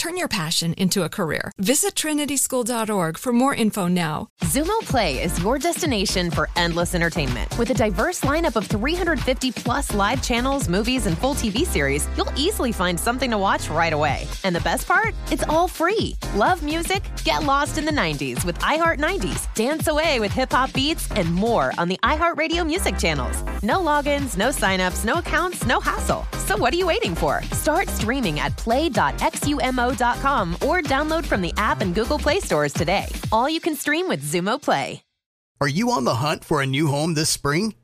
Turn your passion into a career. Visit trinityschool.org for more info now. Xumo Play is your destination for endless entertainment. With a diverse lineup of 350 plus live channels, movies, and full TV series, you'll easily find something to watch right away. And the best part? It's all free. Love music? Get lost in the 90s with iHeart 90s, dance away with hip hop beats, and more on the iHeartRadio music channels. No logins, no signups, no accounts, no hassle. So what are you waiting for? Start streaming at play.xumo.com or download from the app and Google Play stores today. All you can stream with Xumo Play. Are you on the hunt for a new home this spring?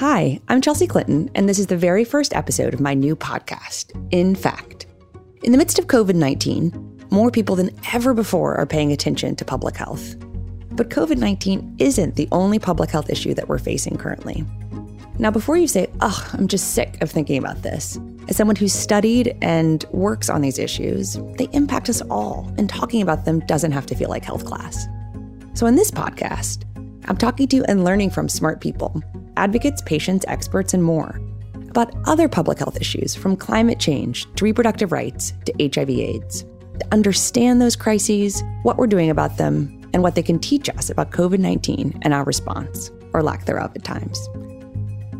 Hi, I'm Chelsea Clinton, and this is the very first episode of my new podcast, In Fact. In the midst of COVID 19, more people than ever before are paying attention to public health. But COVID 19 isn't the only public health issue that we're facing currently. Now, before you say, ugh, I'm just sick of thinking about this, as someone who's studied and works on these issues, they impact us all, and talking about them doesn't have to feel like health class. So, in this podcast, I'm talking to and learning from smart people advocates, patients, experts, and more about other public health issues from climate change to reproductive rights to HIV/AIDS. To understand those crises, what we're doing about them, and what they can teach us about COVID 19 and our response, or lack thereof at times.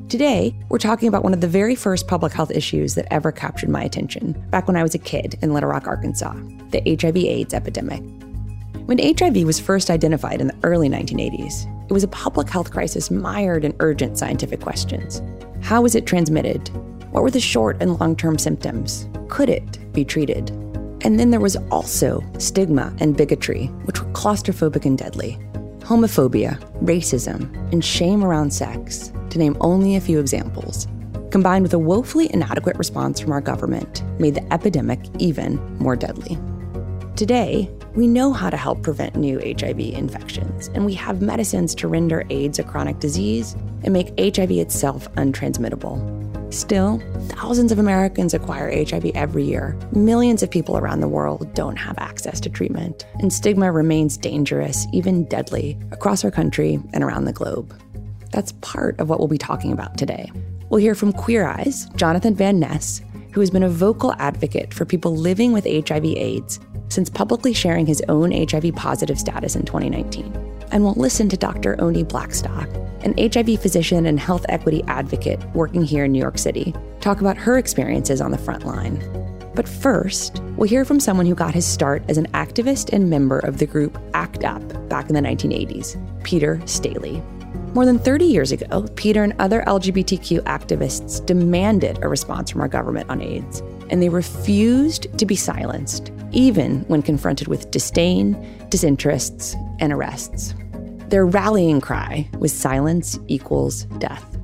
Today, we're talking about one of the very first public health issues that ever captured my attention back when I was a kid in Little Rock, Arkansas the HIV/AIDS epidemic. When HIV was first identified in the early 1980s, it was a public health crisis mired in urgent scientific questions. How was it transmitted? What were the short and long term symptoms? Could it be treated? And then there was also stigma and bigotry, which were claustrophobic and deadly, homophobia, racism, and shame around sex, to name only a few examples, combined with a woefully inadequate response from our government, made the epidemic even more deadly. Today, we know how to help prevent new HIV infections, and we have medicines to render AIDS a chronic disease and make HIV itself untransmittable. Still, thousands of Americans acquire HIV every year. Millions of people around the world don't have access to treatment, and stigma remains dangerous, even deadly, across our country and around the globe. That's part of what we'll be talking about today. We'll hear from Queer Eyes, Jonathan Van Ness, who has been a vocal advocate for people living with HIV/AIDS since publicly sharing his own HIV positive status in 2019. And we'll listen to Dr. Oni Blackstock, an HIV physician and health equity advocate working here in New York City, talk about her experiences on the front line. But first, we'll hear from someone who got his start as an activist and member of the group ACT UP back in the 1980s, Peter Staley. More than 30 years ago, Peter and other LGBTQ activists demanded a response from our government on AIDS, and they refused to be silenced, even when confronted with disdain, disinterests, and arrests. Their rallying cry was silence equals death.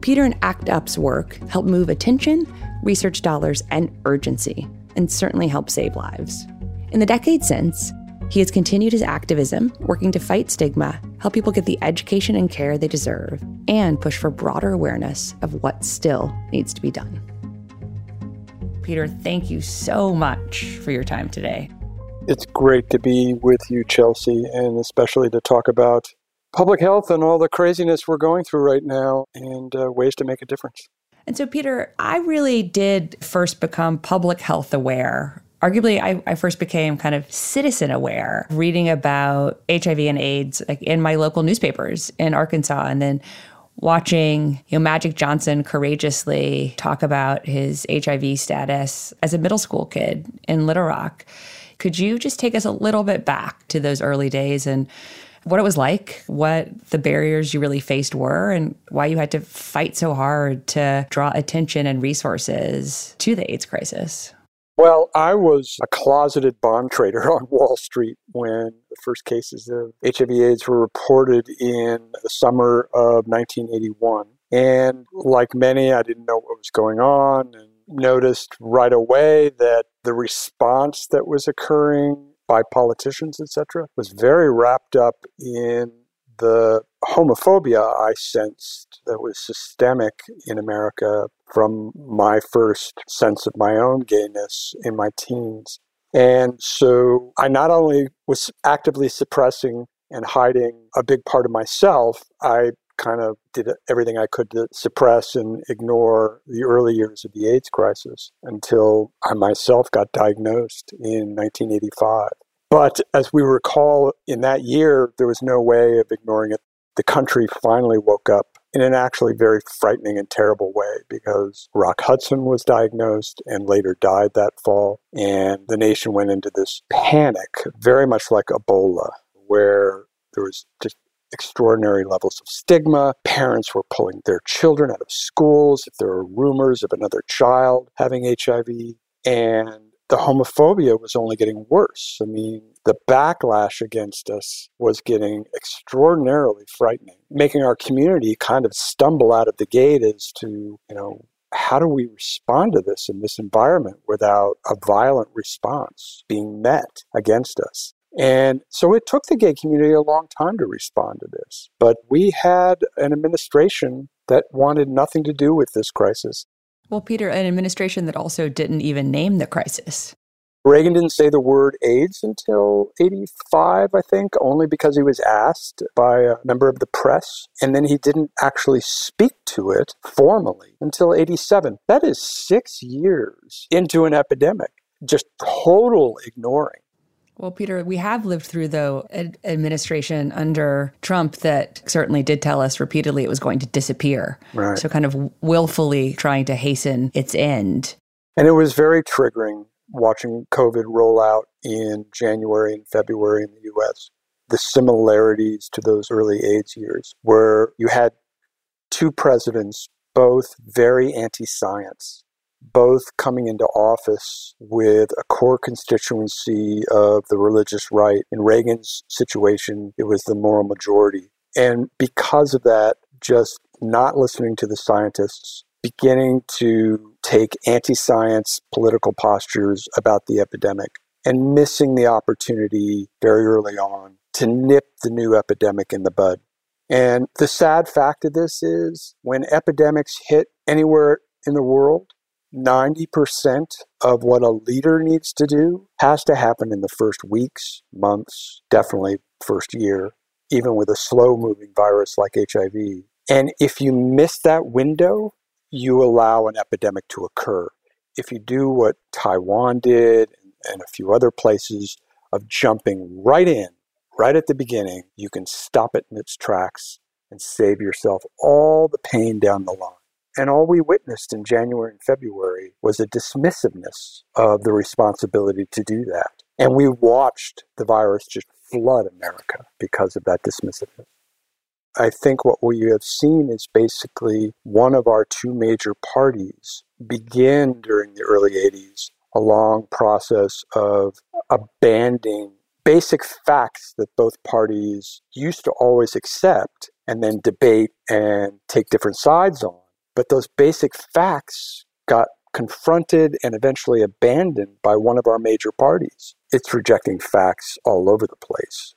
Peter and ACT UP's work helped move attention, research dollars, and urgency, and certainly helped save lives. In the decades since, he has continued his activism, working to fight stigma, help people get the education and care they deserve, and push for broader awareness of what still needs to be done. Peter, thank you so much for your time today. It's great to be with you, Chelsea, and especially to talk about public health and all the craziness we're going through right now and uh, ways to make a difference. And so, Peter, I really did first become public health aware. Arguably, I, I first became kind of citizen aware, reading about HIV and AIDS like in my local newspapers in Arkansas, and then watching you know Magic Johnson courageously talk about his HIV status as a middle school kid in Little Rock. Could you just take us a little bit back to those early days and what it was like, what the barriers you really faced were, and why you had to fight so hard to draw attention and resources to the AIDS crisis? Well, I was a closeted bond trader on Wall Street when the first cases of HIV AIDS were reported in the summer of 1981. And like many, I didn't know what was going on and noticed right away that the response that was occurring by politicians, etc., was very wrapped up in the homophobia I sensed that was systemic in America from my first sense of my own gayness in my teens. And so I not only was actively suppressing and hiding a big part of myself, I kind of did everything I could to suppress and ignore the early years of the AIDS crisis until I myself got diagnosed in 1985. But as we recall, in that year, there was no way of ignoring it. The country finally woke up in an actually very frightening and terrible way because Rock Hudson was diagnosed and later died that fall. And the nation went into this panic, very much like Ebola, where there was just extraordinary levels of stigma. Parents were pulling their children out of schools if there were rumors of another child having HIV. And the homophobia was only getting worse. I mean, the backlash against us was getting extraordinarily frightening, making our community kind of stumble out of the gate as to, you know, how do we respond to this in this environment without a violent response being met against us? And so it took the gay community a long time to respond to this. But we had an administration that wanted nothing to do with this crisis. Well, Peter, an administration that also didn't even name the crisis. Reagan didn't say the word AIDS until 85, I think, only because he was asked by a member of the press. And then he didn't actually speak to it formally until 87. That is six years into an epidemic, just total ignoring. Well, Peter, we have lived through, though, an administration under Trump that certainly did tell us repeatedly it was going to disappear. Right. So, kind of willfully trying to hasten its end. And it was very triggering watching COVID roll out in January and February in the US. The similarities to those early AIDS years, where you had two presidents, both very anti science, both coming into office with a core constituency of the religious right. In Reagan's situation, it was the moral majority. And because of that, just not listening to the scientists, beginning to take anti science political postures about the epidemic, and missing the opportunity very early on to nip the new epidemic in the bud. And the sad fact of this is when epidemics hit anywhere in the world, 90% of what a leader needs to do has to happen in the first weeks, months, definitely first year, even with a slow moving virus like HIV. And if you miss that window, you allow an epidemic to occur. If you do what Taiwan did and a few other places of jumping right in, right at the beginning, you can stop it in its tracks and save yourself all the pain down the line. And all we witnessed in January and February was a dismissiveness of the responsibility to do that. And we watched the virus just flood America because of that dismissiveness. I think what we have seen is basically one of our two major parties begin during the early 80s a long process of abandoning basic facts that both parties used to always accept and then debate and take different sides on. But those basic facts got confronted and eventually abandoned by one of our major parties. It's rejecting facts all over the place.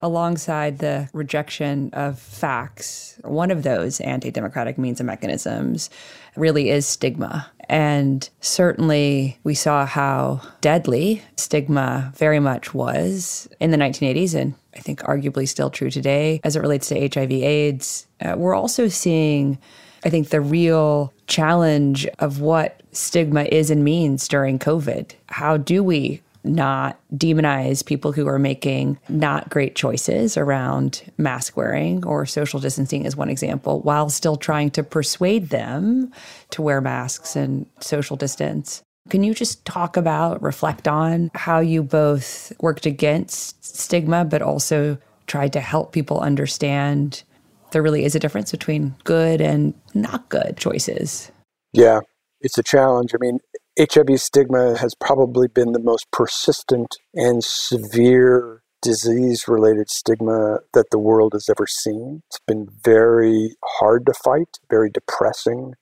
Alongside the rejection of facts, one of those anti democratic means and mechanisms really is stigma. And certainly we saw how deadly stigma very much was in the 1980s and I think arguably still true today as it relates to HIV AIDS. Uh, we're also seeing I think the real challenge of what stigma is and means during COVID. How do we not demonize people who are making not great choices around mask wearing or social distancing, as one example, while still trying to persuade them to wear masks and social distance? Can you just talk about, reflect on how you both worked against stigma, but also tried to help people understand there really is a difference between good and not good choices. Yeah, it's a challenge. I mean, HIV stigma has probably been the most persistent and severe disease related stigma that the world has ever seen. It's been very hard to fight, very depressing.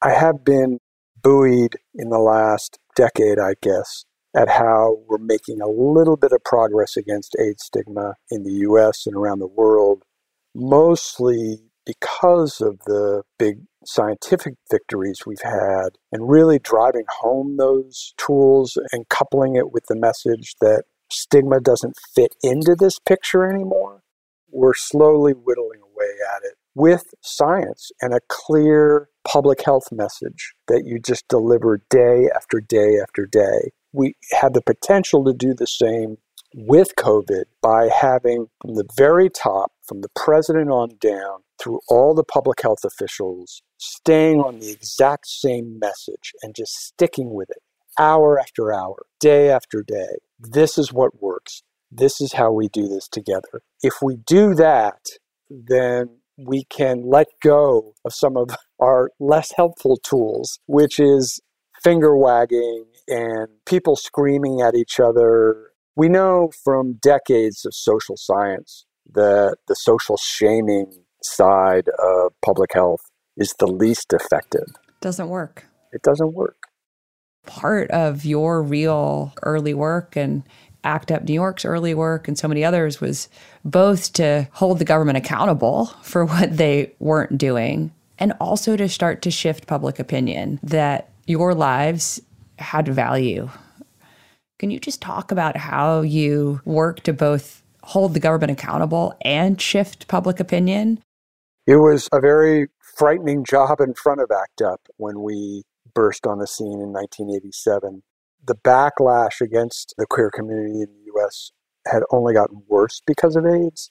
I have been buoyed in the last decade, I guess, at how we're making a little bit of progress against AIDS stigma in the US and around the world mostly because of the big scientific victories we've had and really driving home those tools and coupling it with the message that stigma doesn't fit into this picture anymore, we're slowly whittling away at it with science and a clear public health message that you just deliver day after day after day. We have the potential to do the same with COVID by having from the very top, from the president on down, through all the public health officials, staying on the exact same message and just sticking with it hour after hour, day after day. This is what works. This is how we do this together. If we do that, then we can let go of some of our less helpful tools, which is finger wagging and people screaming at each other we know from decades of social science that the social shaming side of public health is the least effective. Doesn't work. It doesn't work. Part of your real early work and ACT UP New York's early work and so many others was both to hold the government accountable for what they weren't doing and also to start to shift public opinion that your lives had value can you just talk about how you work to both hold the government accountable and shift public opinion? It was a very frightening job in front of ACT UP when we burst on the scene in 1987. The backlash against the queer community in the US had only gotten worse because of AIDS.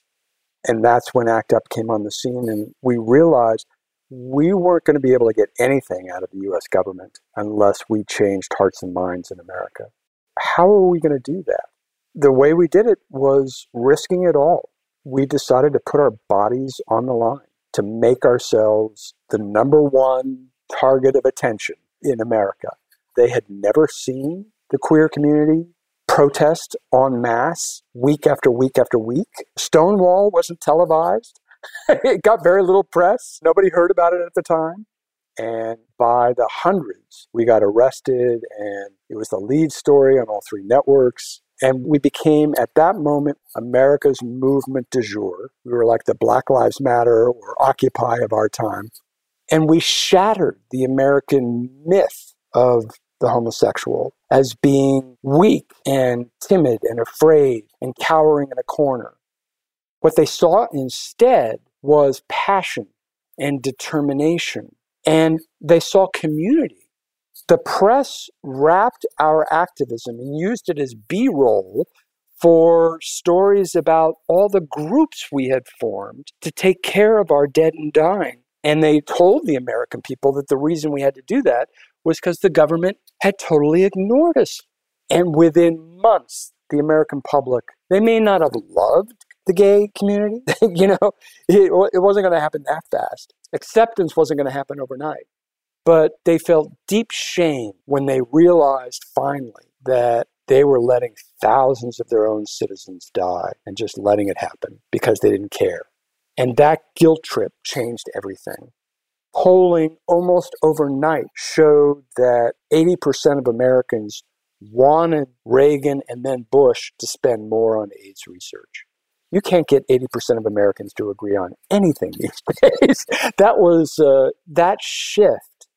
And that's when ACT UP came on the scene, and we realized we weren't going to be able to get anything out of the US government unless we changed hearts and minds in America how are we going to do that? The way we did it was risking it all. We decided to put our bodies on the line to make ourselves the number one target of attention in America. They had never seen the queer community protest en masse week after week after week. Stonewall wasn't televised. it got very little press. Nobody heard about it at the time. And by the hundreds, we got arrested, and it was the lead story on all three networks. And we became, at that moment, America's movement du jour. We were like the Black Lives Matter or Occupy of our time. And we shattered the American myth of the homosexual as being weak and timid and afraid and cowering in a corner. What they saw instead was passion and determination and they saw community. The press wrapped our activism and used it as B roll for stories about all the groups we had formed to take care of our dead and dying. And they told the American people that the reason we had to do that was because the government had totally ignored us. And within months, the American public, they may not have loved the gay community. you know, it, it wasn't going to happen that fast. Acceptance wasn't going to happen overnight. But they felt deep shame when they realized finally that they were letting thousands of their own citizens die and just letting it happen because they didn't care. And that guilt trip changed everything. Polling almost overnight showed that 80% of Americans wanted Reagan and then Bush to spend more on AIDS research. You can't get 80% of Americans to agree on anything these days. that was uh, that shift.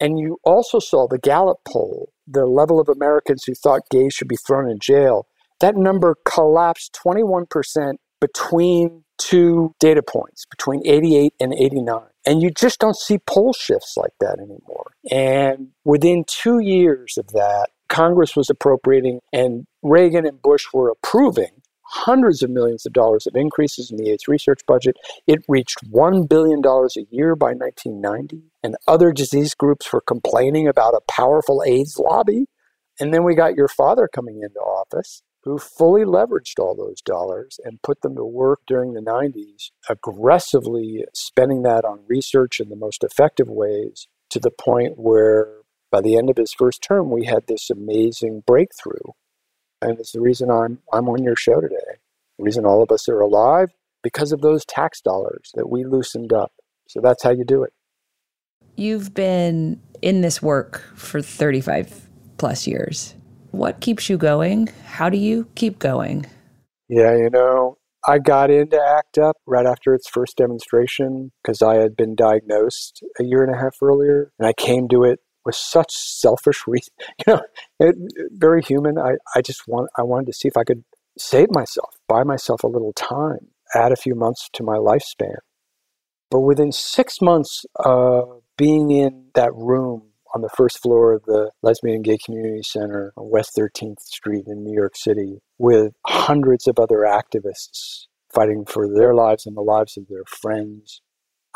And you also saw the Gallup poll, the level of Americans who thought gays should be thrown in jail. That number collapsed 21% between two data points, between 88 and 89. And you just don't see poll shifts like that anymore. And within two years of that, Congress was appropriating and Reagan and Bush were approving hundreds of millions of dollars of increases in the AIDS research budget. It reached $1 billion a year by 1990, and other disease groups were complaining about a powerful AIDS lobby. And then we got your father coming into office, who fully leveraged all those dollars and put them to work during the 90s, aggressively spending that on research in the most effective ways to the point where by the end of his first term, we had this amazing breakthrough. And it's the reason I'm, I'm on your show today. The reason all of us are alive, because of those tax dollars that we loosened up. So that's how you do it. You've been in this work for 35 plus years. What keeps you going? How do you keep going? Yeah, you know, I got into ACT UP right after its first demonstration because I had been diagnosed a year and a half earlier. And I came to it with such selfish reason. You know, it, very human. I, I just want I wanted to see if I could save myself, buy myself a little time, add a few months to my lifespan. But within six months of being in that room on the first floor of the Lesbian and Gay Community Center on West 13th Street in New York City with hundreds of other activists fighting for their lives and the lives of their friends,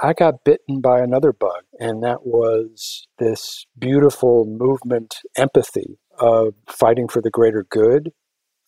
I got bitten by another bug, and that was this beautiful movement empathy of fighting for the greater good,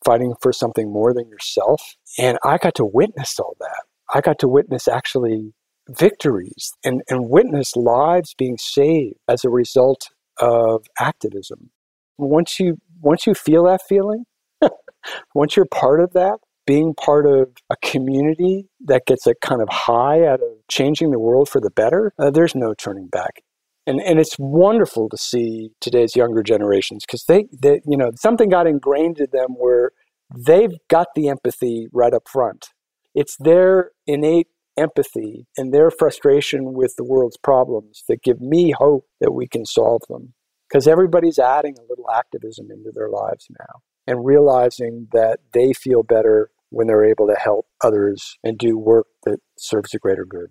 fighting for something more than yourself. And I got to witness all that. I got to witness actually victories and, and witness lives being saved as a result of activism. Once you once you feel that feeling, once you're part of that, being part of a community that gets a kind of high out of changing the world for the better, uh, there's no turning back. And, and it's wonderful to see today's younger generations because they, they, you know, something got ingrained in them where they've got the empathy right up front. It's their innate empathy and their frustration with the world's problems that give me hope that we can solve them. Because everybody's adding a little activism into their lives now and realizing that they feel better when they're able to help others and do work that serves the greater good.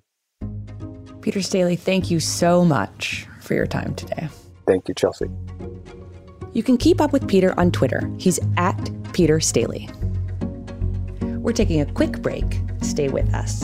Peter Staley, thank you so much for your time today. Thank you, Chelsea. You can keep up with Peter on Twitter. He's at Peter Staley. We're taking a quick break. Stay with us.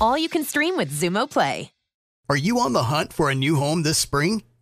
All you can stream with Xumo Play. Are you on the hunt for a new home this spring?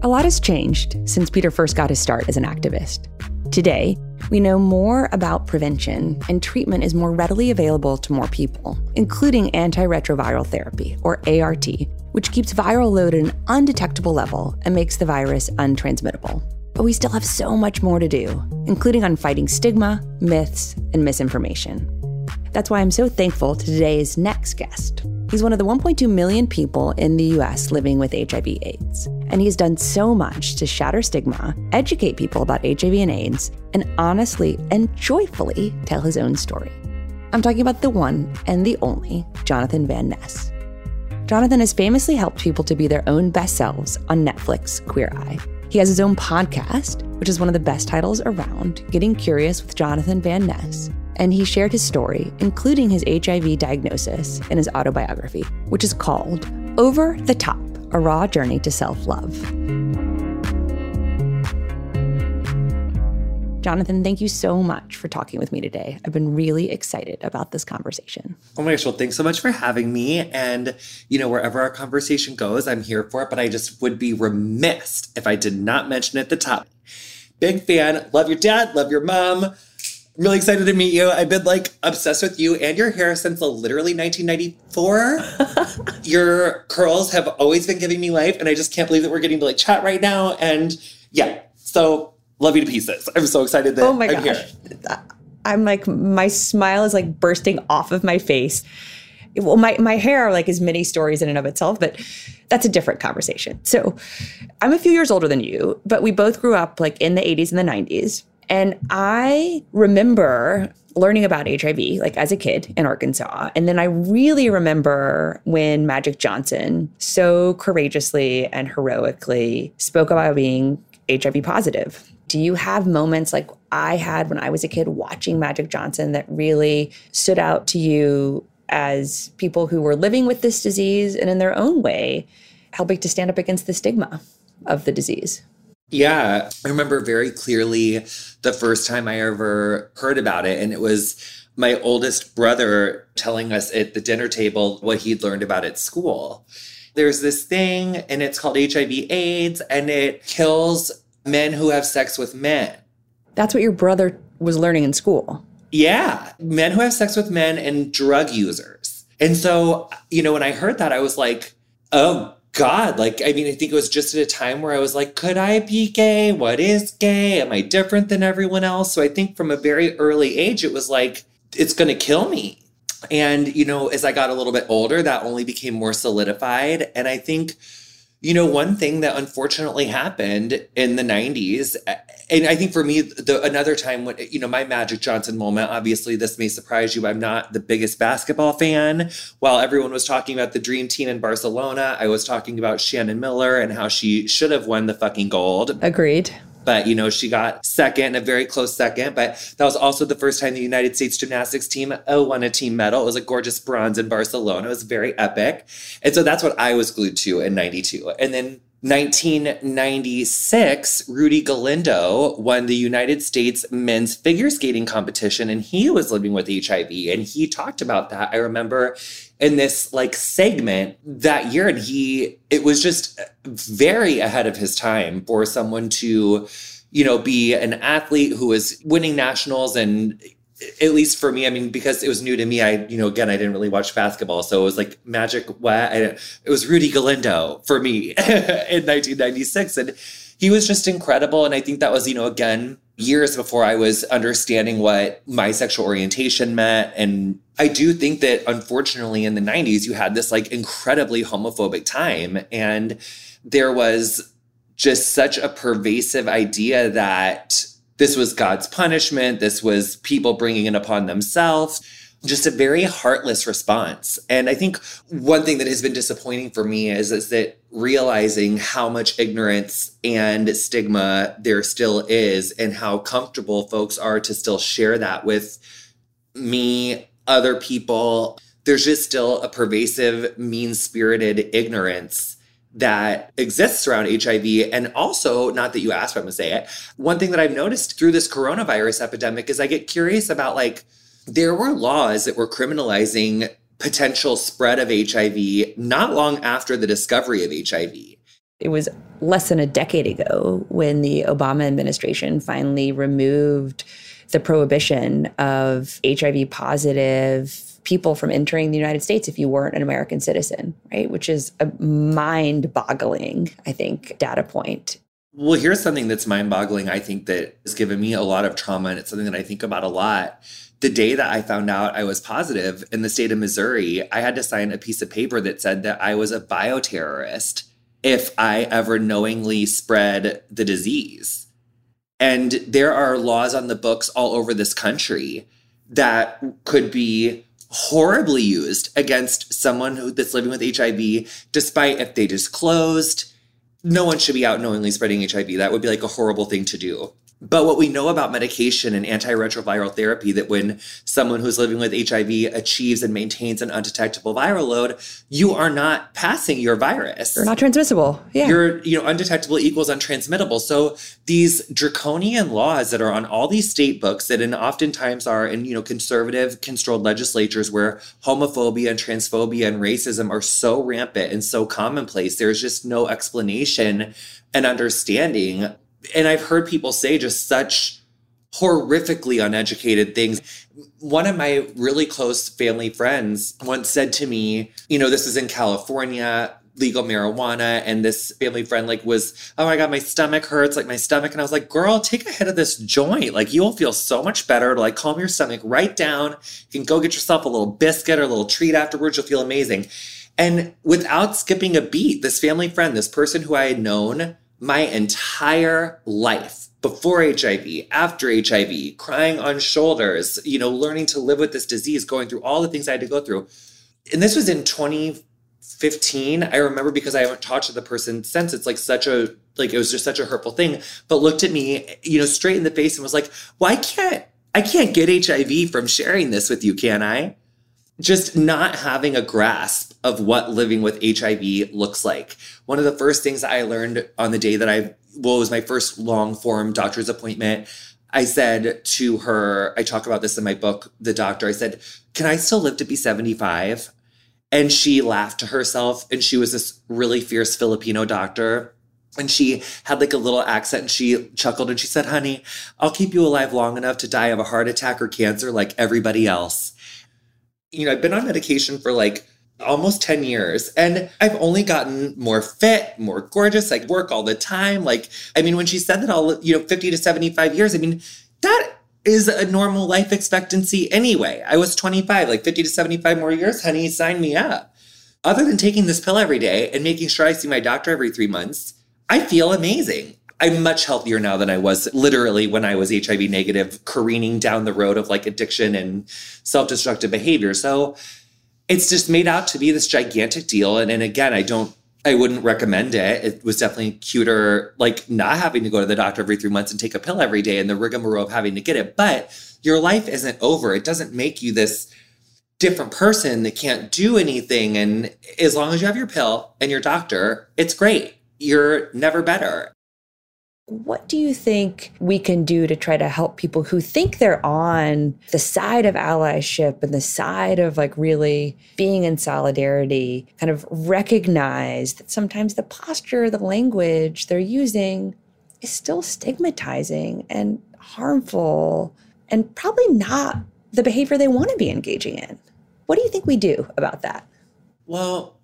A lot has changed since Peter first got his start as an activist. Today, we know more about prevention, and treatment is more readily available to more people, including antiretroviral therapy, or ART, which keeps viral load at an undetectable level and makes the virus untransmittable. But we still have so much more to do, including on fighting stigma, myths, and misinformation. That's why I'm so thankful to today's next guest. He's one of the 1.2 million people in the US living with HIV/AIDS, and he's done so much to shatter stigma, educate people about HIV and AIDS, and honestly and joyfully tell his own story. I'm talking about the one and the only Jonathan Van Ness. Jonathan has famously helped people to be their own best selves on Netflix Queer Eye. He has his own podcast, which is one of the best titles around, Getting Curious with Jonathan Van Ness, and he shared his story, including his HIV diagnosis, in his autobiography, which is called Over the Top A Raw Journey to Self Love. Jonathan, thank you so much for talking with me today. I've been really excited about this conversation. Oh my gosh, well, thanks so much for having me. And, you know, wherever our conversation goes, I'm here for it. But I just would be remiss if I did not mention at the top. Big fan, love your dad, love your mom really excited to meet you. I've been like obsessed with you and your hair since literally 1994. your curls have always been giving me life, and I just can't believe that we're getting to like chat right now. And yeah, so love you to pieces. I'm so excited that oh my I'm gosh. here. I'm like my smile is like bursting off of my face. Well, my my hair like is many stories in and of itself, but that's a different conversation. So, I'm a few years older than you, but we both grew up like in the 80s and the 90s. And I remember learning about HIV like as a kid in Arkansas. And then I really remember when Magic Johnson so courageously and heroically spoke about being HIV positive. Do you have moments like I had when I was a kid watching Magic Johnson that really stood out to you as people who were living with this disease and in their own way helping to stand up against the stigma of the disease? Yeah, I remember very clearly the first time I ever heard about it. And it was my oldest brother telling us at the dinner table what he'd learned about at school. There's this thing, and it's called HIV AIDS, and it kills men who have sex with men. That's what your brother was learning in school. Yeah, men who have sex with men and drug users. And so, you know, when I heard that, I was like, oh God, like, I mean, I think it was just at a time where I was like, could I be gay? What is gay? Am I different than everyone else? So I think from a very early age, it was like, it's going to kill me. And, you know, as I got a little bit older, that only became more solidified. And I think you know, one thing that unfortunately happened in the 90s, uh, and I think for me, the another time when, you know, my Magic Johnson moment, obviously this may surprise you. I'm not the biggest basketball fan. While everyone was talking about the dream team in Barcelona, I was talking about Shannon Miller and how she should have won the fucking gold. Agreed but you know she got second a very close second but that was also the first time the united states gymnastics team oh, won a team medal. It was a gorgeous bronze in barcelona. It was very epic. And so that's what i was glued to in 92 and then 1996, Rudy Galindo won the United States men's figure skating competition and he was living with HIV and he talked about that. I remember in this like segment that year and he it was just very ahead of his time for someone to you know be an athlete who was winning nationals and at least for me, I mean, because it was new to me, I, you know, again, I didn't really watch basketball. So it was like magic. What? it was Rudy Galindo for me in 1996. And he was just incredible. And I think that was, you know, again, years before I was understanding what my sexual orientation meant. And I do think that unfortunately in the 90s, you had this like incredibly homophobic time. And there was just such a pervasive idea that this was God's punishment. This was people bringing it upon themselves. Just a very heartless response. And I think one thing that has been disappointing for me is, is that realizing how much ignorance and stigma there still is, and how comfortable folks are to still share that with me, other people. There's just still a pervasive, mean spirited ignorance that exists around HIV. And also, not that you asked, but I'm gonna say it. One thing that I've noticed through this coronavirus epidemic is I get curious about like, there were laws that were criminalizing potential spread of HIV not long after the discovery of HIV. It was less than a decade ago when the Obama administration finally removed the prohibition of HIV positive people from entering the United States if you weren't an American citizen, right? Which is a mind boggling, I think, data point. Well, here's something that's mind boggling, I think, that has given me a lot of trauma. And it's something that I think about a lot. The day that I found out I was positive in the state of Missouri, I had to sign a piece of paper that said that I was a bioterrorist if I ever knowingly spread the disease. And there are laws on the books all over this country that could be horribly used against someone who, that's living with HIV, despite if they disclosed. No one should be out knowingly spreading HIV. That would be like a horrible thing to do. But what we know about medication and antiretroviral therapy that when someone who's living with HIV achieves and maintains an undetectable viral load, you are not passing your virus. You're not transmissible. Yeah. You're, you know, undetectable equals untransmittable. So these draconian laws that are on all these state books that and oftentimes are in, you know, conservative controlled legislatures where homophobia and transphobia and racism are so rampant and so commonplace, there's just no explanation and understanding and I've heard people say just such horrifically uneducated things. One of my really close family friends once said to me, you know, this is in California, legal marijuana and this family friend like was oh my god my stomach hurts like my stomach and i was like girl take a hit of this joint. Like you'll feel so much better. Like calm your stomach right down. You can go get yourself a little biscuit or a little treat afterwards. You'll feel amazing. And without skipping a beat this family friend this person who i had known my entire life before HIV, after HIV, crying on shoulders, you know, learning to live with this disease, going through all the things I had to go through. And this was in 2015. I remember because I haven't talked to the person since. It's like such a, like, it was just such a hurtful thing, but looked at me, you know, straight in the face and was like, I can't, I can't get HIV from sharing this with you, can I? Just not having a grasp of what living with HIV looks like. One of the first things I learned on the day that I, well, was my first long form doctor's appointment. I said to her, I talk about this in my book, The Doctor. I said, Can I still live to be 75? And she laughed to herself. And she was this really fierce Filipino doctor. And she had like a little accent and she chuckled and she said, Honey, I'll keep you alive long enough to die of a heart attack or cancer like everybody else you know, I've been on medication for like almost 10 years and I've only gotten more fit, more gorgeous. I work all the time. Like, I mean, when she said that I'll, you know, 50 to 75 years, I mean, that is a normal life expectancy anyway. I was 25, like 50 to 75 more years, honey, sign me up. other than taking this pill every day and making sure I see my doctor every three months, I feel amazing. I'm much healthier now than I was literally when I was HIV negative, careening down the road of like addiction and self destructive behavior. So it's just made out to be this gigantic deal. And, and again, I don't, I wouldn't recommend it. It was definitely cuter, like not having to go to the doctor every three months and take a pill every day and the rigmarole of having to get it. But your life isn't over. It doesn't make you this different person that can't do anything. And as long as you have your pill and your doctor, it's great. You're never better. What do you think we can do to try to help people who think they're on the side of allyship and the side of like really being in solidarity, kind of recognize that sometimes the posture, the language they're using is still stigmatizing and harmful and probably not the behavior they want to be engaging in? What do you think we do about that? Well,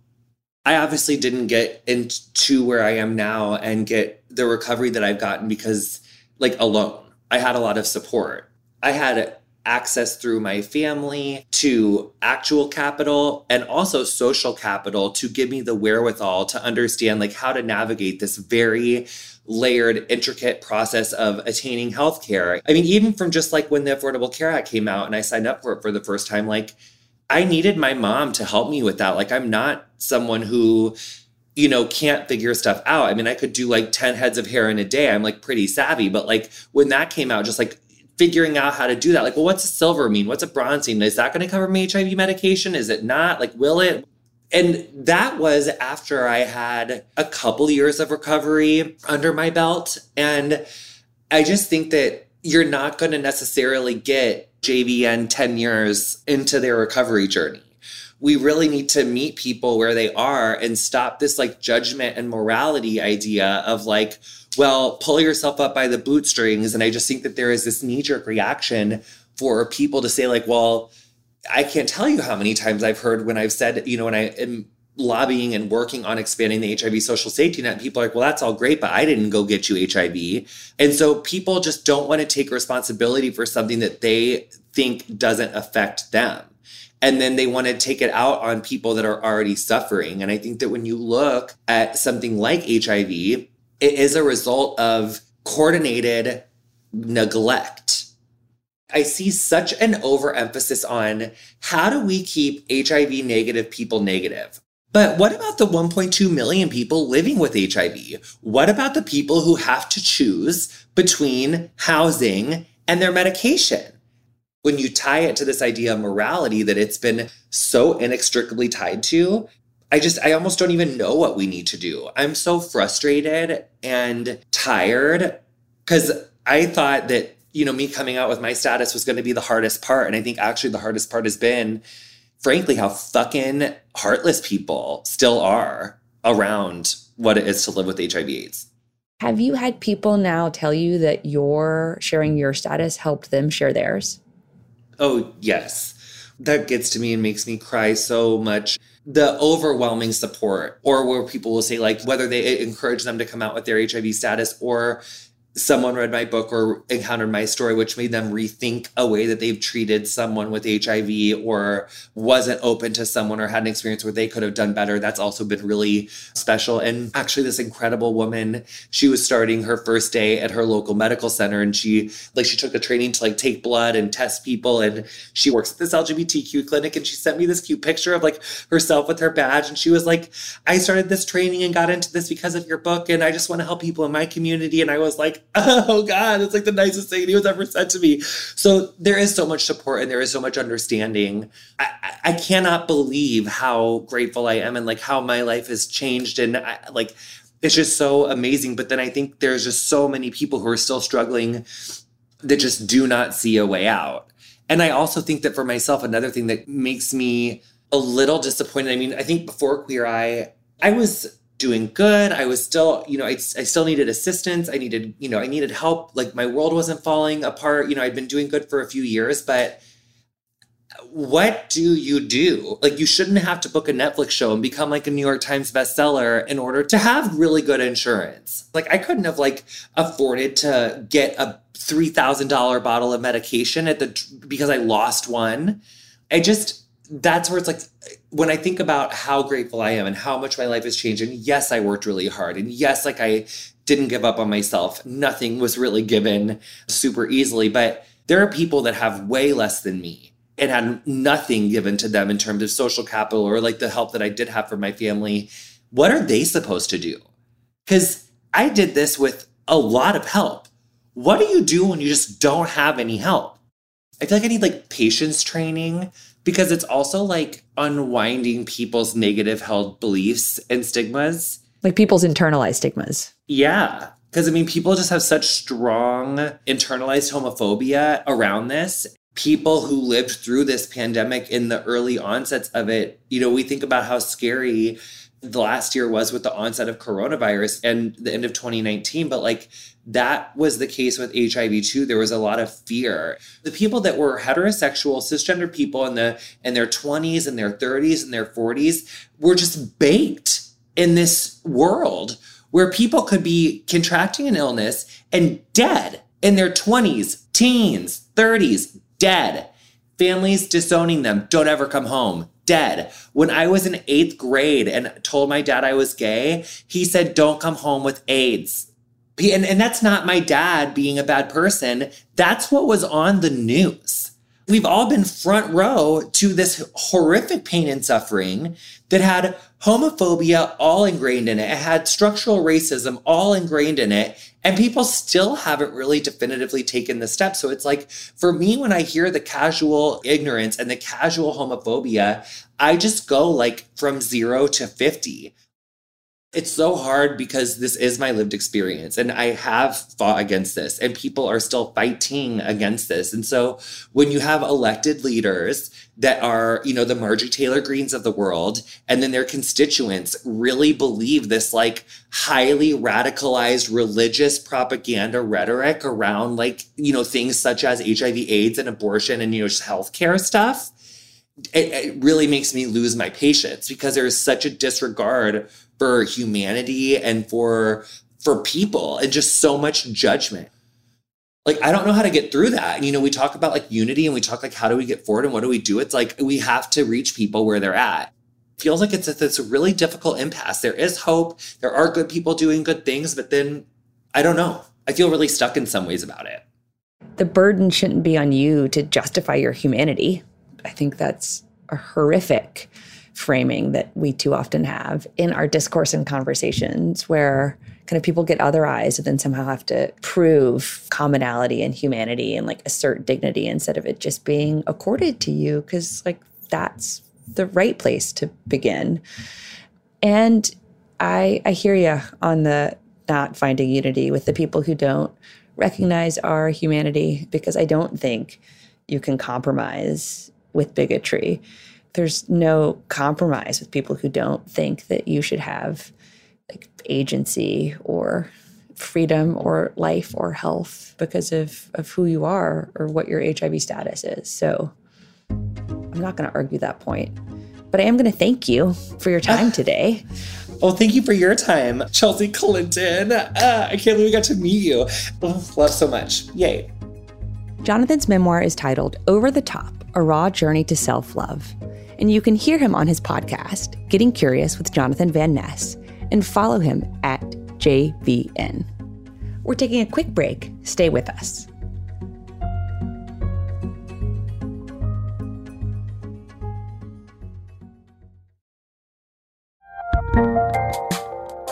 I obviously didn't get into where I am now and get the recovery that I've gotten because, like, alone. I had a lot of support. I had access through my family to actual capital and also social capital to give me the wherewithal to understand like how to navigate this very layered intricate process of attaining healthcare. I mean even from just like when the Affordable Care Act came out and I signed up for it for the first time like I needed my mom to help me with that. Like, I'm not someone who, you know, can't figure stuff out. I mean, I could do like 10 heads of hair in a day. I'm like pretty savvy. But like when that came out, just like figuring out how to do that, like, well, what's a silver mean? What's a bronze mean? Is that going to cover my HIV medication? Is it not? Like, will it? And that was after I had a couple years of recovery under my belt. And I just think that you're not going to necessarily get JVN 10 years into their recovery journey. We really need to meet people where they are and stop this like judgment and morality idea of like, well, pull yourself up by the bootstrings. And I just think that there is this knee jerk reaction for people to say, like, well, I can't tell you how many times I've heard when I've said, you know, when I am lobbying and working on expanding the HIV social safety net. People are like, well, that's all great, but I didn't go get you HIV. And so people just don't want to take responsibility for something that they think doesn't affect them. And then they want to take it out on people that are already suffering. And I think that when you look at something like HIV, it is a result of coordinated neglect. I see such an overemphasis on how do we keep HIV negative people negative? But what about the 1.2 million people living with HIV? What about the people who have to choose between housing and their medication? When you tie it to this idea of morality that it's been so inextricably tied to, I just, I almost don't even know what we need to do. I'm so frustrated and tired because I thought that, you know, me coming out with my status was going to be the hardest part. And I think actually the hardest part has been frankly how fucking heartless people still are around what it is to live with HIV AIDS. Have you had people now tell you that your sharing your status helped them share theirs? Oh, yes. That gets to me and makes me cry so much. The overwhelming support, or where people will say, like, whether they encourage them to come out with their HIV status or someone read my book or encountered my story, which made them rethink a way that they've treated someone with HIV or wasn't open to someone or had an experience where they could have done better. That's also been really special. And actually, this incredible woman, she was starting her first day at her local medical center and she like she took a training to like take blood and test people. And she works at this LGBTQ clinic and she sent me this cute picture of like herself with her badge. And she was like, I started this training and got into this because of your book. And I just want to help people in my community. And I was like, oh God, it's like the nicest thing anyone's ever said to me. So there is so much support and there is so much understanding. I, I cannot believe how grateful I am and like how my life has changed. And I, like, it's just so amazing. But then I think there's just so many people who are still struggling that just do not see a way out. And I also think that for myself, another thing that makes me a little disappointed. I mean, I think before Queer Eye, I was doing good. I was still, you know, I, I still needed assistance. I needed, you know, I needed help. Like my world wasn't falling apart. You know, I'd been doing good for a few years, but what do you do? Like, you shouldn't have to book a Netflix show and become like a New York Times bestseller in order to have really good insurance. Like, I couldn't have like afforded to get a three thousand dollar bottle of medication at the because I lost one. I just that's where it's like when I think about how grateful I am and how much my life has changed. And yes, I worked really hard. And yes, like I didn't give up on myself. Nothing was really given super easily. But there are people that have way less than me and had nothing given to them in terms of social capital or like the help that I did have for my family. What are they supposed to do? Because I did this with a lot of help. What do you do when you just don't have any help? I feel like I need like patience training because it's also like unwinding people's negative held beliefs and stigmas. Like people's internalized stigmas. Yeah. Because I mean, people just have such strong internalized homophobia around this. People who lived through this pandemic in the early onsets of it, you know, we think about how scary the last year was with the onset of coronavirus and the end of 2019. But like that was the case with HIV too. There was a lot of fear. The people that were heterosexual, cisgender people in the in their 20s and their 30s and their 40s were just baked in this world where people could be contracting an illness and dead in their 20s, teens, 30s, dead. Families disowning them, don't ever come home, dead. When I was in eighth grade and told my dad I was gay, he said, don't come home with AIDS and, and that's not my dad being a bad person. That's what was on the news. We've all been front row to this horrific pain and suffering that had homophobia all ingrained in it. It had structural racism all ingrained in it. And people still haven't really definitively taken the step. So it's like, for me, when I hear the casual ignorance and the casual homophobia, I just go like from zero to 50 it's so hard because this is my lived experience and I have fought against this and people are still fighting against this. And so when you have elected leaders that are, you know, the Marjorie Taylor Greenes of the world and then their constituents really believe this like highly radicalized religious propaganda rhetoric around like, you know, things such as HIV AIDS and abortion and, you know, healthcare stuff. It, it really makes me lose my patience because there is such a disregard for humanity and for for people and just so much judgment. Like i don't know how to get through that. And you know we talk about like unity and we talk like how do we get forward and what do we do? It's like we have to reach people where they're at. Feels like it's it's a really difficult impasse. There is hope. There are good people doing good things but then i don't know. I feel really stuck in some ways about it. The burden shouldn't be on you to justify your humanity. I think that's a horrific framing that we too often have in our discourse and conversations where kind of people get otherized and then somehow have to prove commonality and humanity and like assert dignity instead of it just being accorded to you because like that's the right place to begin. And i i hear you on the not finding unity with the people who don't recognize our humanity because i don't think you can compromise with bigotry there's no compromise with people who don't think that you should have like agency or freedom or life or health because of, of who you are or what your HIV status is. So I'm not going to argue that point. But I am going to thank you for your time today. Oh, thank you for your time, Chelsea Clinton. Uh, I can't believe we got to meet you. Oh, love so much. Yay. Jonathan's memoir is titled Over the Top A Raw Journey to Self Love and you can hear him on his podcast, Getting Curious with Jonathan Van Ness, and follow him at JVN. We're taking a quick break. Stay with us.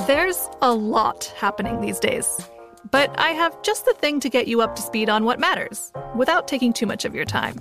There's a lot happening these days, but I have just the thing to get you up to speed on what matters without taking too much of your time.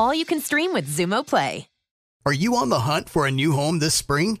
All you can stream with Xumo Play. Are you on the hunt for a new home this spring,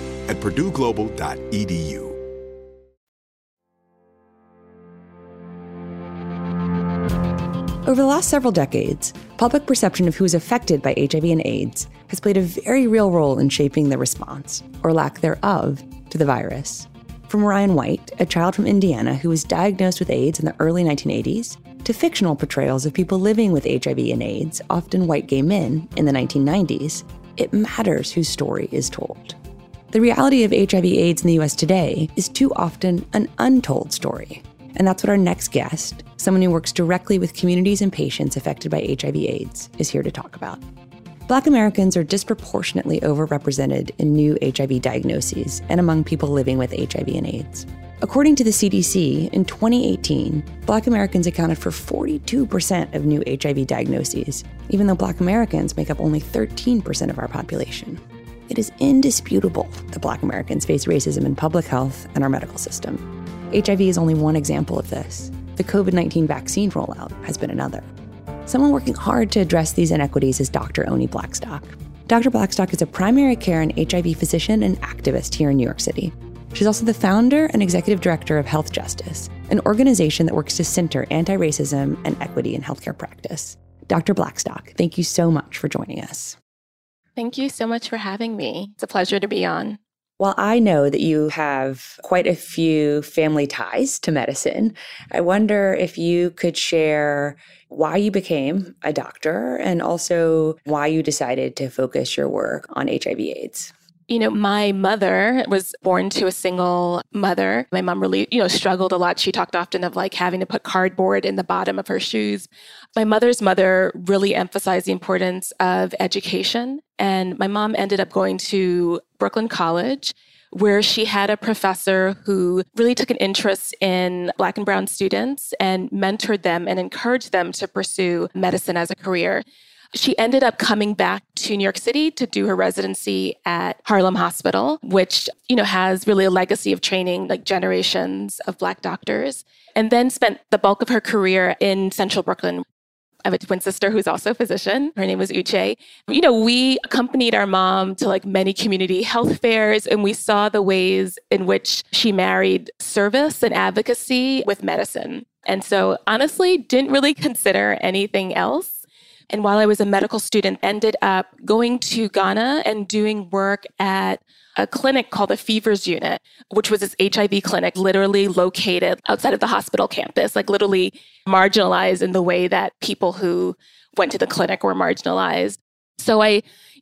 at purdueglobal.edu. Over the last several decades, public perception of who is affected by HIV and AIDS has played a very real role in shaping the response, or lack thereof, to the virus. From Ryan White, a child from Indiana who was diagnosed with AIDS in the early 1980s, to fictional portrayals of people living with HIV and AIDS, often white gay men, in the 1990s, it matters whose story is told. The reality of HIV AIDS in the US today is too often an untold story. And that's what our next guest, someone who works directly with communities and patients affected by HIV AIDS, is here to talk about. Black Americans are disproportionately overrepresented in new HIV diagnoses and among people living with HIV and AIDS. According to the CDC, in 2018, Black Americans accounted for 42% of new HIV diagnoses, even though Black Americans make up only 13% of our population. It is indisputable that Black Americans face racism in public health and our medical system. HIV is only one example of this. The COVID 19 vaccine rollout has been another. Someone working hard to address these inequities is Dr. Oni Blackstock. Dr. Blackstock is a primary care and HIV physician and activist here in New York City. She's also the founder and executive director of Health Justice, an organization that works to center anti racism and equity in healthcare practice. Dr. Blackstock, thank you so much for joining us. Thank you so much for having me. It's a pleasure to be on. While I know that you have quite a few family ties to medicine, I wonder if you could share why you became a doctor and also why you decided to focus your work on HIV/AIDS. You know, my mother was born to a single mother. My mom really, you know, struggled a lot. She talked often of like having to put cardboard in the bottom of her shoes. My mother's mother really emphasized the importance of education. And my mom ended up going to Brooklyn College where she had a professor who really took an interest in Black and Brown students and mentored them and encouraged them to pursue medicine as a career. She ended up coming back to New York City to do her residency at Harlem Hospital, which, you know, has really a legacy of training like generations of black doctors, and then spent the bulk of her career in central Brooklyn. I have a twin sister who's also a physician. Her name was Uche. You know, we accompanied our mom to like many community health fairs and we saw the ways in which she married service and advocacy with medicine. And so honestly, didn't really consider anything else and while I was a medical student, ended up going to Ghana and doing work at a clinic called the Fevers Unit, which was this HIV clinic literally located outside of the hospital campus, like literally marginalized in the way that people who went to the clinic were marginalized. So I,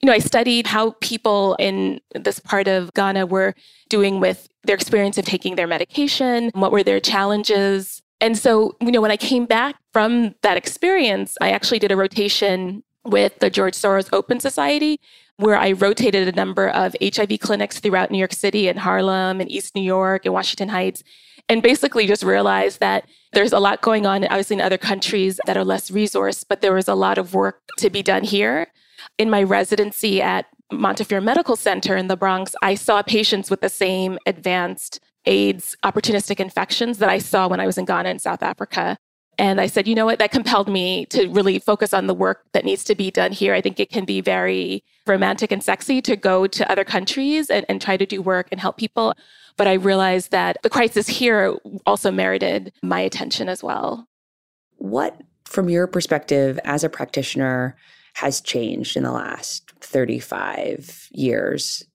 you know, I studied how people in this part of Ghana were doing with their experience of taking their medication, what were their challenges. And so, you know, when I came back from that experience, I actually did a rotation with the George Soros Open Society, where I rotated a number of HIV clinics throughout New York City and Harlem and East New York and Washington Heights, and basically just realized that there's a lot going on, obviously, in other countries that are less resourced, but there was a lot of work to be done here. In my residency at Montefiore Medical Center in the Bronx, I saw patients with the same advanced AIDS opportunistic infections that I saw when I was in Ghana and South Africa. And I said, you know what, that compelled me to really focus on the work that needs to be done here. I think it can be very romantic and sexy to go to other countries and, and try to do work and help people. But I realized that the crisis here also merited my attention as well. What, from your perspective as a practitioner, has changed in the last 35 years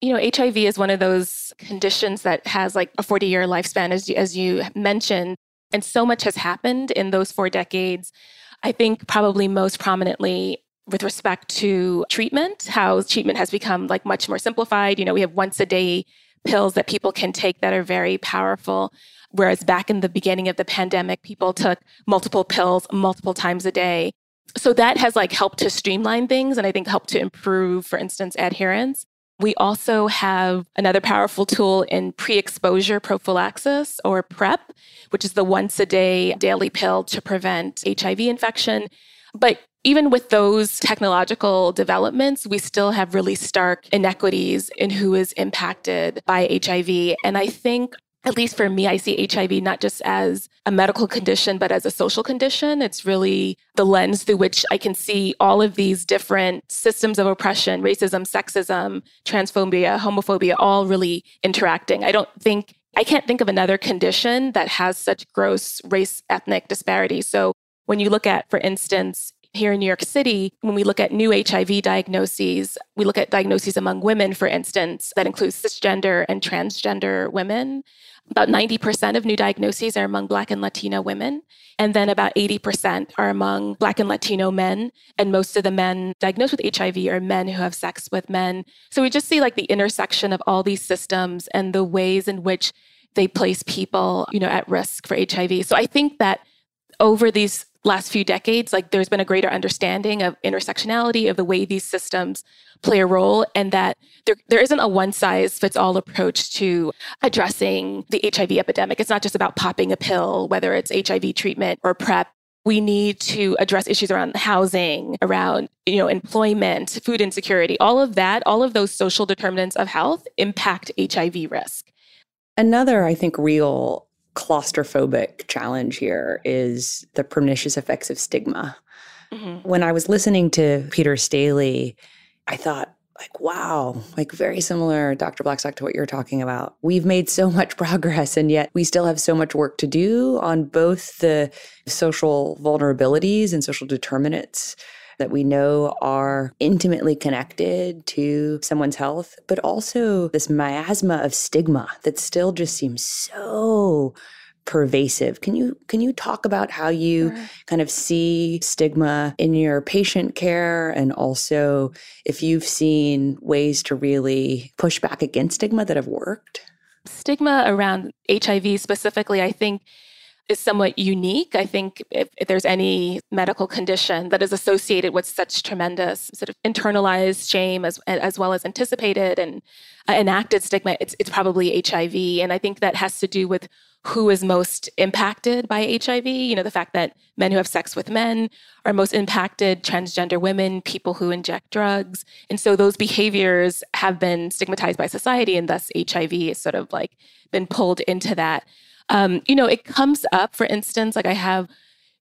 you know, HIV is one of those conditions that has like a 40 year lifespan, as you, as you mentioned. And so much has happened in those four decades. I think probably most prominently with respect to treatment, how treatment has become like much more simplified. You know, we have once a day pills that people can take that are very powerful. Whereas back in the beginning of the pandemic, people took multiple pills multiple times a day. So that has like helped to streamline things and I think helped to improve, for instance, adherence. We also have another powerful tool in pre exposure prophylaxis or PrEP, which is the once a day daily pill to prevent HIV infection. But even with those technological developments, we still have really stark inequities in who is impacted by HIV. And I think at least for me, I see HIV not just as a medical condition, but as a social condition. It's really the lens through which I can see all of these different systems of oppression, racism, sexism, transphobia, homophobia, all really interacting. I don't think, I can't think of another condition that has such gross race ethnic disparity. So when you look at, for instance, here in New York City, when we look at new HIV diagnoses, we look at diagnoses among women, for instance, that includes cisgender and transgender women. About 90% of new diagnoses are among Black and Latino women. And then about 80% are among Black and Latino men. And most of the men diagnosed with HIV are men who have sex with men. So we just see like the intersection of all these systems and the ways in which they place people, you know, at risk for HIV. So I think that over these last few decades, like there's been a greater understanding of intersectionality of the way these systems play a role, and that there, there isn't a one size fits all approach to addressing the HIV epidemic. It's not just about popping a pill, whether it's HIV treatment or PrEP. We need to address issues around housing, around you know employment, food insecurity, all of that, all of those social determinants of health impact HIV risk. Another, I think, real claustrophobic challenge here is the pernicious effects of stigma. Mm-hmm. When I was listening to Peter Staley, I thought, like, wow, like very similar, Dr. Blackstock, to what you're talking about. We've made so much progress, and yet we still have so much work to do on both the social vulnerabilities and social determinants that we know are intimately connected to someone's health, but also this miasma of stigma that still just seems so pervasive. Can you can you talk about how you sure. kind of see stigma in your patient care and also if you've seen ways to really push back against stigma that have worked? Stigma around HIV specifically, I think is somewhat unique. I think if, if, there's any medical condition that is associated with such tremendous sort of internalized shame as, as well as anticipated and uh, enacted stigma, it's, it's probably HIV. And I think that has to do with who is most impacted by HIV. You know, the fact that men who have sex with men are most impacted, transgender women, people who inject drugs. And so those behaviors have been stigmatized by society, and thus HIV is sort of like been pulled into that. Um, you know, it comes up, for instance, like I have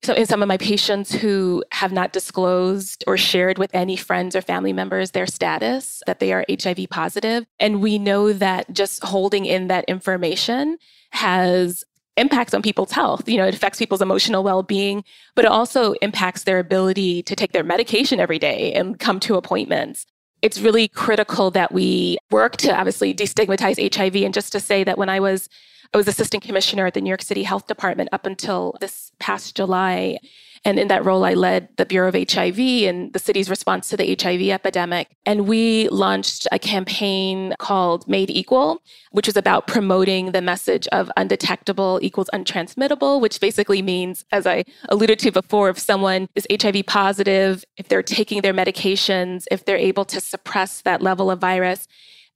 so in some of my patients who have not disclosed or shared with any friends or family members their status that they are HIV positive. And we know that just holding in that information has impacts on people's health. You know, it affects people's emotional well-being, but it also impacts their ability to take their medication every day and come to appointments. It's really critical that we work to obviously destigmatize HIV and just to say that when I was I was assistant commissioner at the New York City Health Department up until this past July. And in that role, I led the Bureau of HIV and the city's response to the HIV epidemic. And we launched a campaign called Made Equal, which was about promoting the message of undetectable equals untransmittable, which basically means, as I alluded to before, if someone is HIV positive, if they're taking their medications, if they're able to suppress that level of virus,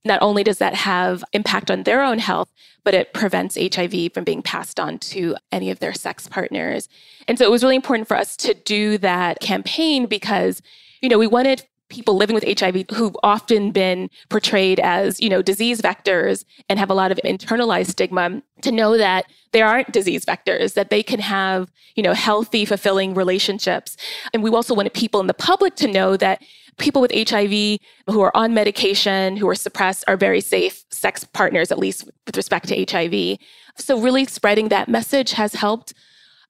not only does that have impact on their own health, but it prevents HIV from being passed on to any of their sex partners. And so it was really important for us to do that campaign because, you know, we wanted people living with HIV who've often been portrayed as, you know, disease vectors and have a lot of internalized stigma to know that there aren't disease vectors, that they can have, you know, healthy, fulfilling relationships. And we also wanted people in the public to know that people with HIV who are on medication, who are suppressed, are very safe sex partners, at least with respect to HIV. So, really spreading that message has helped.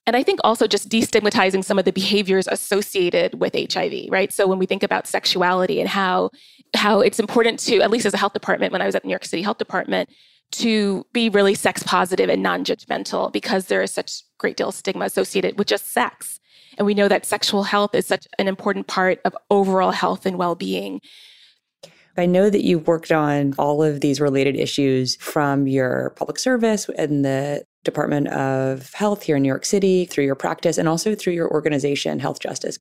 And I think also just destigmatizing some of the behaviors associated with HIV, right? So, when we think about sexuality and how, how it's important to, at least as a health department, when I was at the New York City Health Department, to be really sex positive and non judgmental because there is such great deal of stigma associated with just sex. And we know that sexual health is such an important part of overall health and well being. I know that you've worked on all of these related issues from your public service and the Department of Health here in New York City through your practice and also through your organization, Health Justice.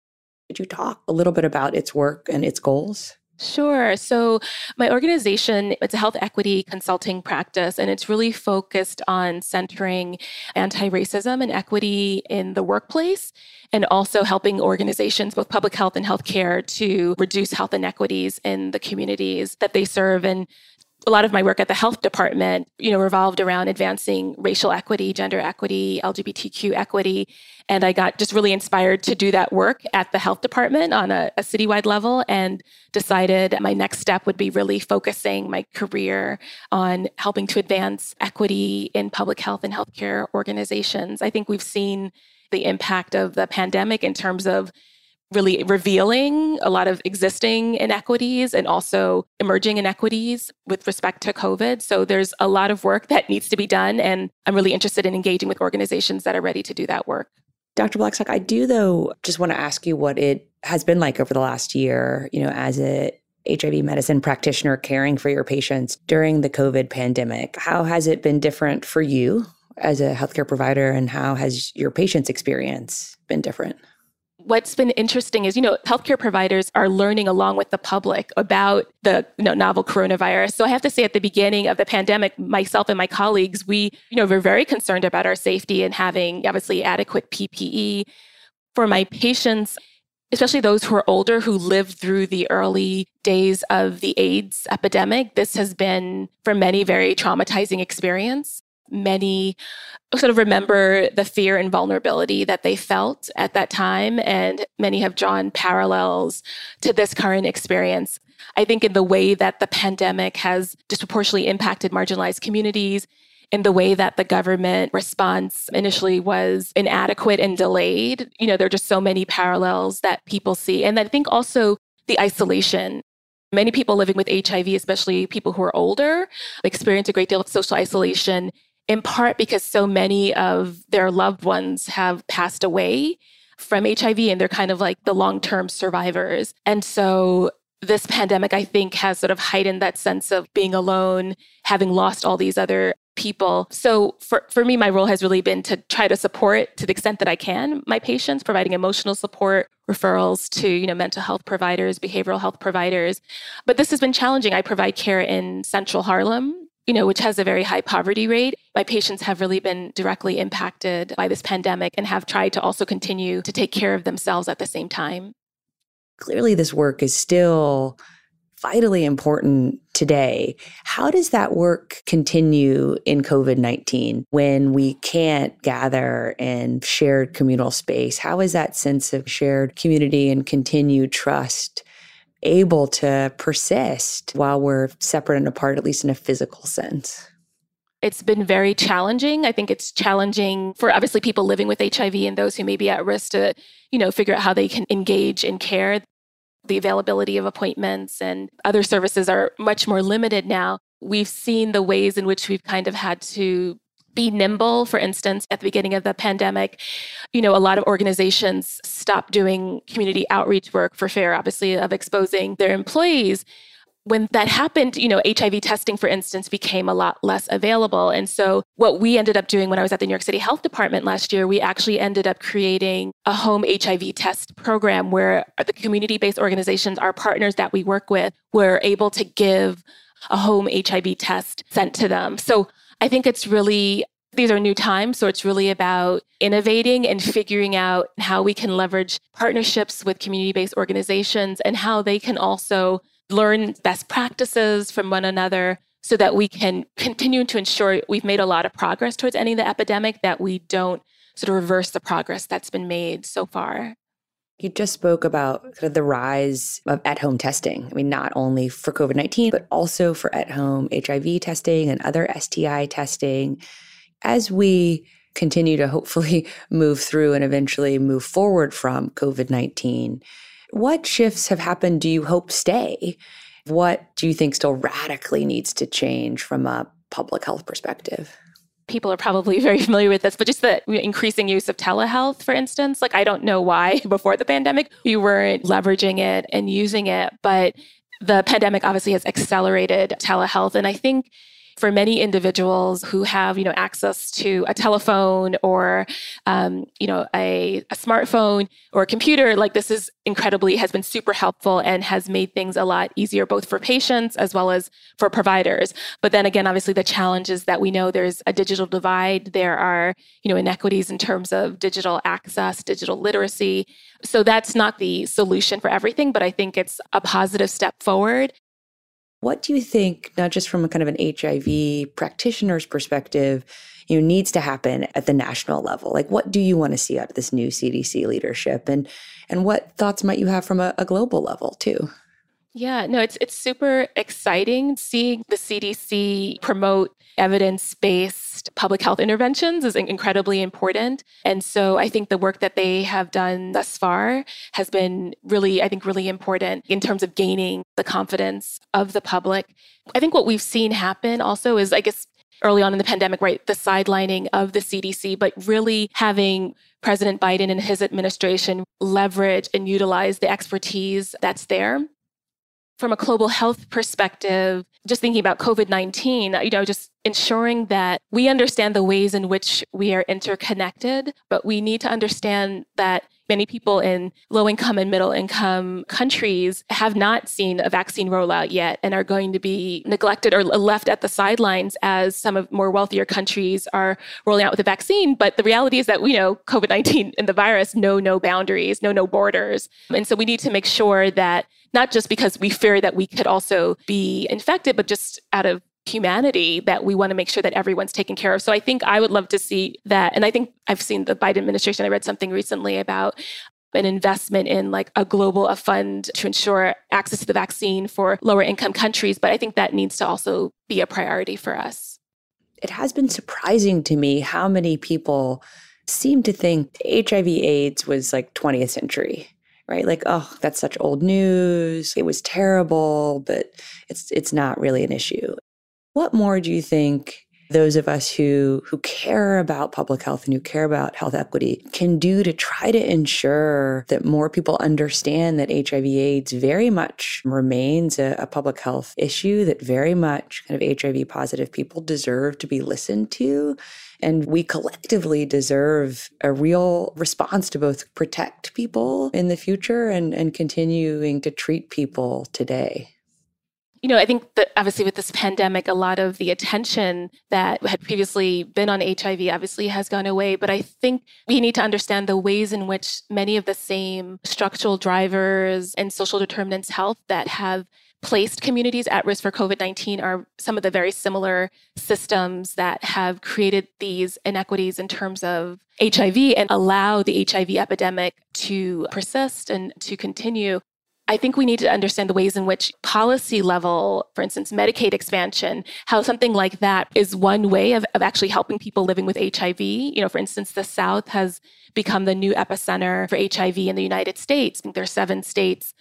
Could you talk a little bit about its work and its goals? Sure. So, my organization, it's a health equity consulting practice, and it's really focused on centering anti racism and equity in the workplace and also helping organizations, both public health and healthcare, to reduce health inequities in the communities that they serve. And a lot of my work at the health department, you know, revolved around advancing racial equity, gender equity, LGBTQ equity. And I got just really inspired to do that work at the health department on a, a citywide level and decided my next step would be really focusing my career on helping to advance equity in public health and healthcare organizations. I think we've seen the impact of the pandemic in terms of really revealing a lot of existing inequities and also emerging inequities with respect to COVID. So there's a lot of work that needs to be done. And I'm really interested in engaging with organizations that are ready to do that work. Dr. Blackstock, I do, though, just want to ask you what it has been like over the last year, you know, as a HIV medicine practitioner caring for your patients during the COVID pandemic. How has it been different for you as a healthcare provider, and how has your patient's experience been different? What's been interesting is, you know, healthcare providers are learning along with the public about the you know, novel coronavirus. So I have to say at the beginning of the pandemic, myself and my colleagues, we, you know, were very concerned about our safety and having obviously adequate PPE. For my patients, especially those who are older who lived through the early days of the AIDS epidemic, this has been for many very traumatizing experience many sort of remember the fear and vulnerability that they felt at that time. And many have drawn parallels to this current experience. I think in the way that the pandemic has disproportionately impacted marginalized communities, in the way that the government response initially was inadequate and delayed. You know, there are just so many parallels that people see. And I think also the isolation Many people living with HIV, especially people who are older, experience a great deal of social isolation in part because so many of their loved ones have passed away from HIV and they're kind of like the long term survivors. And so this pandemic, I think, has sort of heightened that sense of being alone, having lost all these other people. So for, for me, my role has really been to try to support to the extent that I can my patients, providing emotional support, referrals to, you know, mental health providers, behavioral health providers. But this has been challenging. I provide care in central Harlem you know, which has a very high poverty rate. My patients have really been directly impacted by this pandemic and have tried to also continue to take care of themselves at the same time. Clearly, this work is still vitally important today. How does that work continue in COVID 19 when we can't gather in shared communal space? How is that sense of shared community and continued trust able to persist while we're separate and apart, at least in a physical sense? It's been very challenging. I think it's challenging for obviously people living with HIV and those who may be at risk to, you know, figure out how they can engage in care. The availability of appointments and other services are much more limited now. We've seen the ways in which we've kind of had to be nimble. For instance, at the beginning of the pandemic, you know, a lot of organizations stopped doing community outreach work for fear, obviously, of exposing their employees when that happened, you know, HIV testing, for instance, became a lot less available. And so, what we ended up doing when I was at the New York City Health Department last year, we actually ended up creating a home HIV test program where the community based organizations, our partners that we work with, were able to give a home HIV test sent to them. So, I think it's really these are new times. So it's really about innovating and figuring out how we can leverage partnerships with community based organizations and how they can also learn best practices from one another so that we can continue to ensure we've made a lot of progress towards ending the epidemic, that we don't sort of reverse the progress that's been made so far. You just spoke about kind of the rise of at home testing. I mean, not only for COVID 19, but also for at home HIV testing and other STI testing. As we continue to hopefully move through and eventually move forward from COVID 19, what shifts have happened do you hope stay? What do you think still radically needs to change from a public health perspective? people are probably very familiar with this, but just the increasing use of telehealth, for instance. Like, I don't know why before the pandemic we weren't leveraging it and using it, but the pandemic obviously has accelerated telehealth. And I think for many individuals who have you know access to a telephone or um, you know a, a smartphone or a computer like this is incredibly has been super helpful and has made things a lot easier both for patients as well as for providers. But then again obviously the challenge is that we know there's a digital divide. There are you know inequities in terms of digital access digital literacy. So that's not the solution for everything but i think it's a positive step forward what do you think, not just from a kind of an HIV practitioner's perspective, you know, needs to happen at the national level? Like, what do you want to see out of this new CDC leadership, and and what thoughts might you have from a, a global level too? Yeah, no, it's it's super exciting seeing the CDC promote evidence-based public health interventions is incredibly important. And so I think the work that they have done thus far has been really I think really important in terms of gaining the confidence of the public. I think what we've seen happen also is I guess early on in the pandemic, right, the sidelining of the CDC, but really having President Biden and his administration leverage and utilize the expertise that's there from a global health perspective, just thinking about COVID 19, you know, just ensuring that we understand the ways in which we are interconnected, but we need to understand that many people in low income and middle income countries have not seen a vaccine rollout yet and are going to be neglected or left at the sidelines as some of more wealthier countries are rolling out with a vaccine. But the reality is that we know COVID 19 and the virus know no boundaries, know no borders. And so we need to make sure that not just because we fear that we could also be infected, but just out of humanity that we want to make sure that everyone's taken care of. So I think I would love to see that. And I think I've seen the Biden administration, I read something recently about an investment in like a global a fund to ensure access to the vaccine for lower income countries. But I think that needs to also be a priority for us. It has been surprising to me how many people seem to think HIV AIDS was like 20th century right? Like, oh, that's such old news. It was terrible, but it's it's not really an issue. What more do you think those of us who who care about public health and who care about health equity can do to try to ensure that more people understand that HIV AIDS very much remains a, a public health issue that very much kind of HIV positive people deserve to be listened to and we collectively deserve a real response to both protect people in the future and, and continuing to treat people today. You know, I think that obviously with this pandemic, a lot of the attention that had previously been on HIV obviously has gone away. But I think we need to understand the ways in which many of the same structural drivers and social determinants health that have placed communities at risk for COVID 19 are some of the very similar systems that have created these inequities in terms of HIV and allow the HIV epidemic to persist and to continue. I think we need to understand the ways in which policy level, for instance, Medicaid expansion, how something like that is one way of, of actually helping people living with HIV. You know, for instance, the South has become the new epicenter for HIV in the United States. I think there are seven states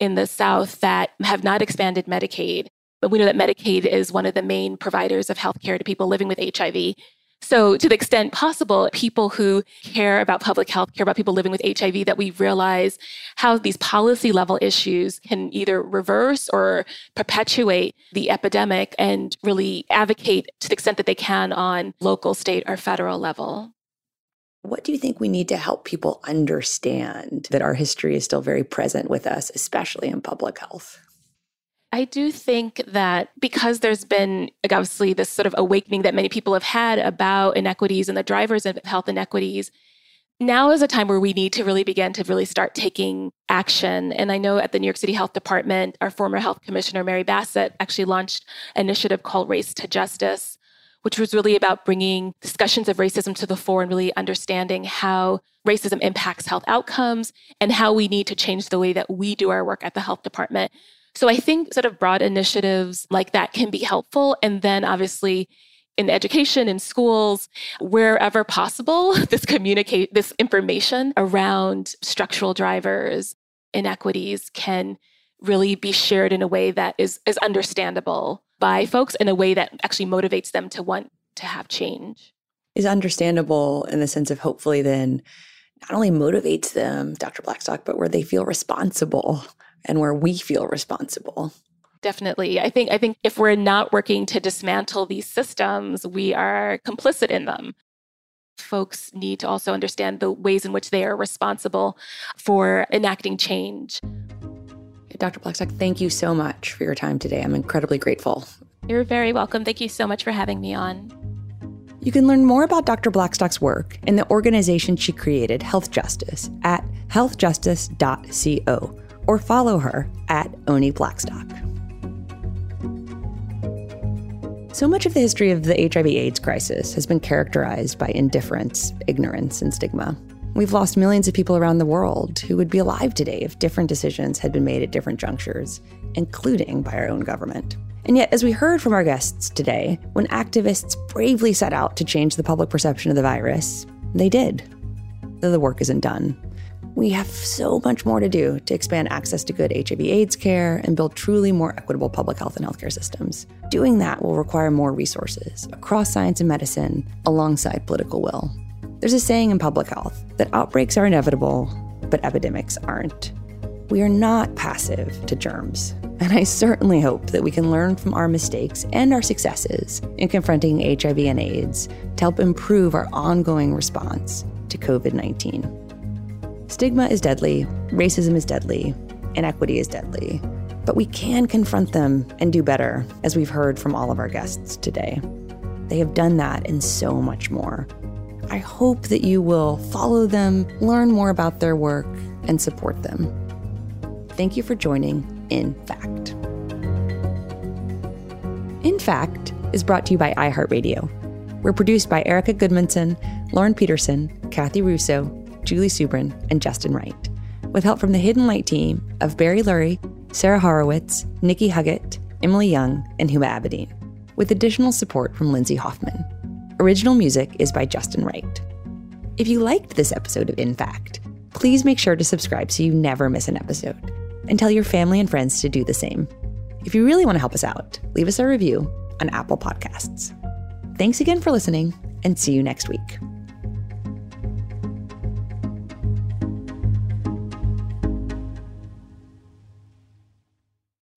in the South that have not expanded Medicaid. But we know that Medicaid is one of the main providers of healthcare to people living with HIV. So, to the extent possible, people who care about public health, care about people living with HIV, that we realize how these policy level issues can either reverse or perpetuate the epidemic and really advocate to the extent that they can on local, state, or federal level. What do you think we need to help people understand that our history is still very present with us, especially in public health? I do think that because there's been obviously this sort of awakening that many people have had about inequities and the drivers of health inequities, now is a time where we need to really begin to really start taking action. And I know at the New York City Health Department, our former health commissioner, Mary Bassett, actually launched an initiative called Race to Justice, which was really about bringing discussions of racism to the fore and really understanding how racism impacts health outcomes and how we need to change the way that we do our work at the health department. So I think sort of broad initiatives like that can be helpful. And then obviously, in education, in schools, wherever possible, this communicate this information around structural drivers, inequities can really be shared in a way that is, is understandable by folks in a way that actually motivates them to want to have change. Is understandable in the sense of hopefully then not only motivates them, Dr. Blackstock, but where they feel responsible and where we feel responsible. Definitely. I think I think if we're not working to dismantle these systems, we are complicit in them. Folks need to also understand the ways in which they are responsible for enacting change. Dr. Blackstock, thank you so much for your time today. I'm incredibly grateful. You're very welcome. Thank you so much for having me on. You can learn more about Dr. Blackstock's work and the organization she created, Health Justice, at healthjustice.co or follow her at Oni Blackstock. So much of the history of the HIV AIDS crisis has been characterized by indifference, ignorance, and stigma. We've lost millions of people around the world who would be alive today if different decisions had been made at different junctures, including by our own government. And yet, as we heard from our guests today, when activists bravely set out to change the public perception of the virus, they did. Though the work isn't done. We have so much more to do to expand access to good HIV AIDS care and build truly more equitable public health and healthcare systems. Doing that will require more resources across science and medicine alongside political will. There's a saying in public health that outbreaks are inevitable, but epidemics aren't. We are not passive to germs, and I certainly hope that we can learn from our mistakes and our successes in confronting HIV and AIDS to help improve our ongoing response to COVID 19. Stigma is deadly, racism is deadly, inequity is deadly, but we can confront them and do better, as we've heard from all of our guests today. They have done that and so much more. I hope that you will follow them, learn more about their work, and support them. Thank you for joining In Fact. In Fact is brought to you by iHeartRadio. We're produced by Erica Goodmanson, Lauren Peterson, Kathy Russo, Julie Subrin, and Justin Wright, with help from the Hidden Light team of Barry Lurie, Sarah Horowitz, Nikki Huggett, Emily Young, and Huma Abedin, with additional support from Lindsay Hoffman. Original music is by Justin Wright. If you liked this episode of In Fact, please make sure to subscribe so you never miss an episode, and tell your family and friends to do the same. If you really want to help us out, leave us a review on Apple Podcasts. Thanks again for listening, and see you next week.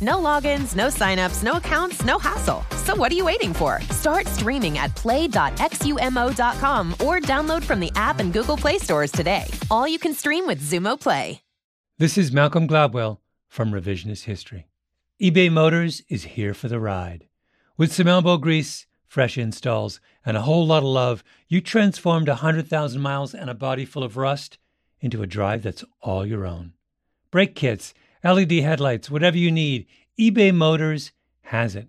No logins, no signups, no accounts, no hassle. So what are you waiting for? Start streaming at play.xumo.com or download from the app and Google Play stores today. All you can stream with Xumo Play. This is Malcolm Gladwell from Revisionist History. eBay Motors is here for the ride. With some elbow grease, fresh installs, and a whole lot of love, you transformed 100,000 miles and a body full of rust into a drive that's all your own. Brake kits, LED headlights, whatever you need, eBay Motors has it.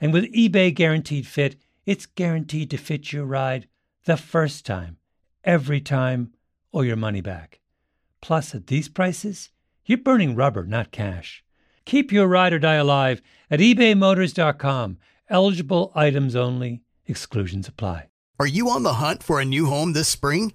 And with eBay Guaranteed Fit, it's guaranteed to fit your ride the first time, every time, or your money back. Plus, at these prices, you're burning rubber, not cash. Keep your ride or die alive at ebaymotors.com. Eligible items only, exclusions apply. Are you on the hunt for a new home this spring?